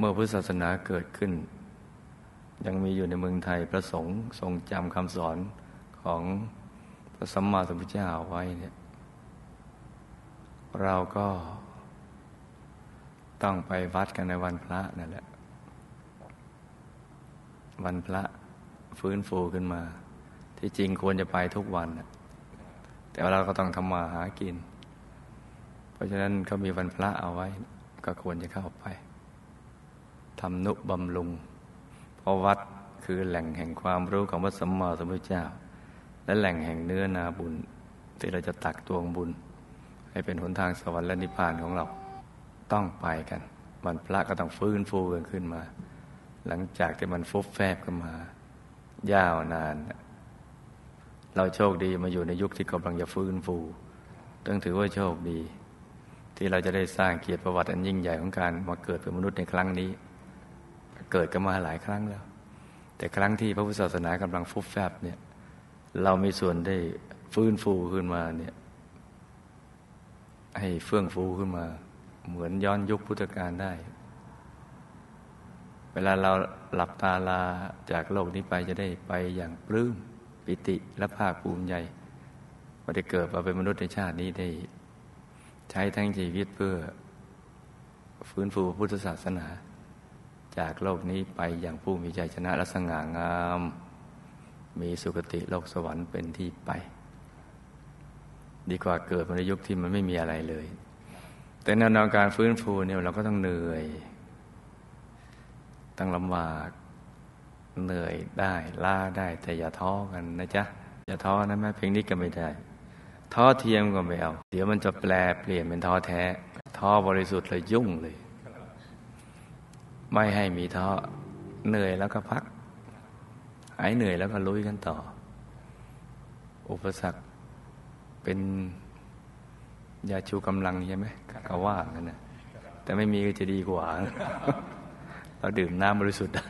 มื่อพุทธศาสนาเกิดขึ้น ยังมีอยู่ในเมืองไทยพระสงฆ์ทรงจำคำสอนของพระสัมมาสัมพุทธเจ้าไว้เนี่ยเราก็ต้องไปวัดกันในวันพระนั่นแหละ วันพระฟื้นฟูขึ้นมา ที่จริงควรจะไปทุกวันแต่เราก็ต้องทำมาหากิน เพราะฉะนั้นเขามีวันพระเอาไว้ ก็ควรจะเข้าไป ทำนุบำรุง เพราะวัดคือแหล่งแห่งความรู้ของพระสัมมาสัมพุทธเจ้า และแหล่งแห่งเนื้อนาบุญ ที่เราจะตักตวงบุญ ให้เป็นหนทางสวรรค์และนิพพานของเราต้องไปกันวันพระก็ต้องฟื้นฟูกันขึ้นมา หลังจากที่มันฟุบแฟบกันมา ยาวนาน เราโชคดีมาอยู่ในยุคที่กำลังจะฟื้นฟูต้องถือว่าโชคดี ที่เราจะได้สร้างเกียรติประวัติอันยิ่งใหญ่ของการมาเกิดเป็นมนุษย์ในครั้งนี้ เกิดกันมาหลายครั้งแล้ว แต่ครั้งที่พระพุทธศาสนากำลังฟุบแฟบเนี่ยเรามีส่วนได้ฟื้นฟูขึ้นมาเนี่ยให้เฟื่องฟูขึ้นมา เหมือนย้อนยุคพุทธกาลได้ เวลาเราหลับตาลาจากโลกนี้ไปจะได้ไปอย่างปลื้มปิติและภาคภูมิใจว่าได้เกิดมาเป็นมนุษย์ในชาตินี้ได้ ใช้ทั้งชีวิตเพื่อฟื้นฟูพุทธศาสนา จากโลกนี้ไปอย่างผู้มีใจชนะและสง่างาม มีสุคติโลกสวรรค์เป็นที่ไป ดีกว่าเกิดในยุคที่มันไม่มีอะไรเลย แต่แนวการฟื้นฟูเนี่ยเราก็ต้องเหนื่อย ต้องลำบากเหนื่อยได้ล้าได้แต่อย่าท้อกันนะจ๊ะ อย่าท้อนะแม่เพียงนี้ก็ไม่ได้ ท้อเทียมก็ไม่เอา เดี๋ยวมันจะแปลเปลี่ยนเป็นท้อแท้ ท้อบริสุทธิ์เลยยุ่งเลย ไม่ให้มีท้อเหนื่อยแล้วก็พัก หายเหนื่อยแล้วก็ลุยกันต่อ อุปสรรคเป็นยาชูกำลังใช่ไหมก็ว่ากันนะแต่ไม่มีก็จะดีกว่า เราดื่มน้ำบริสุทธิ์ได้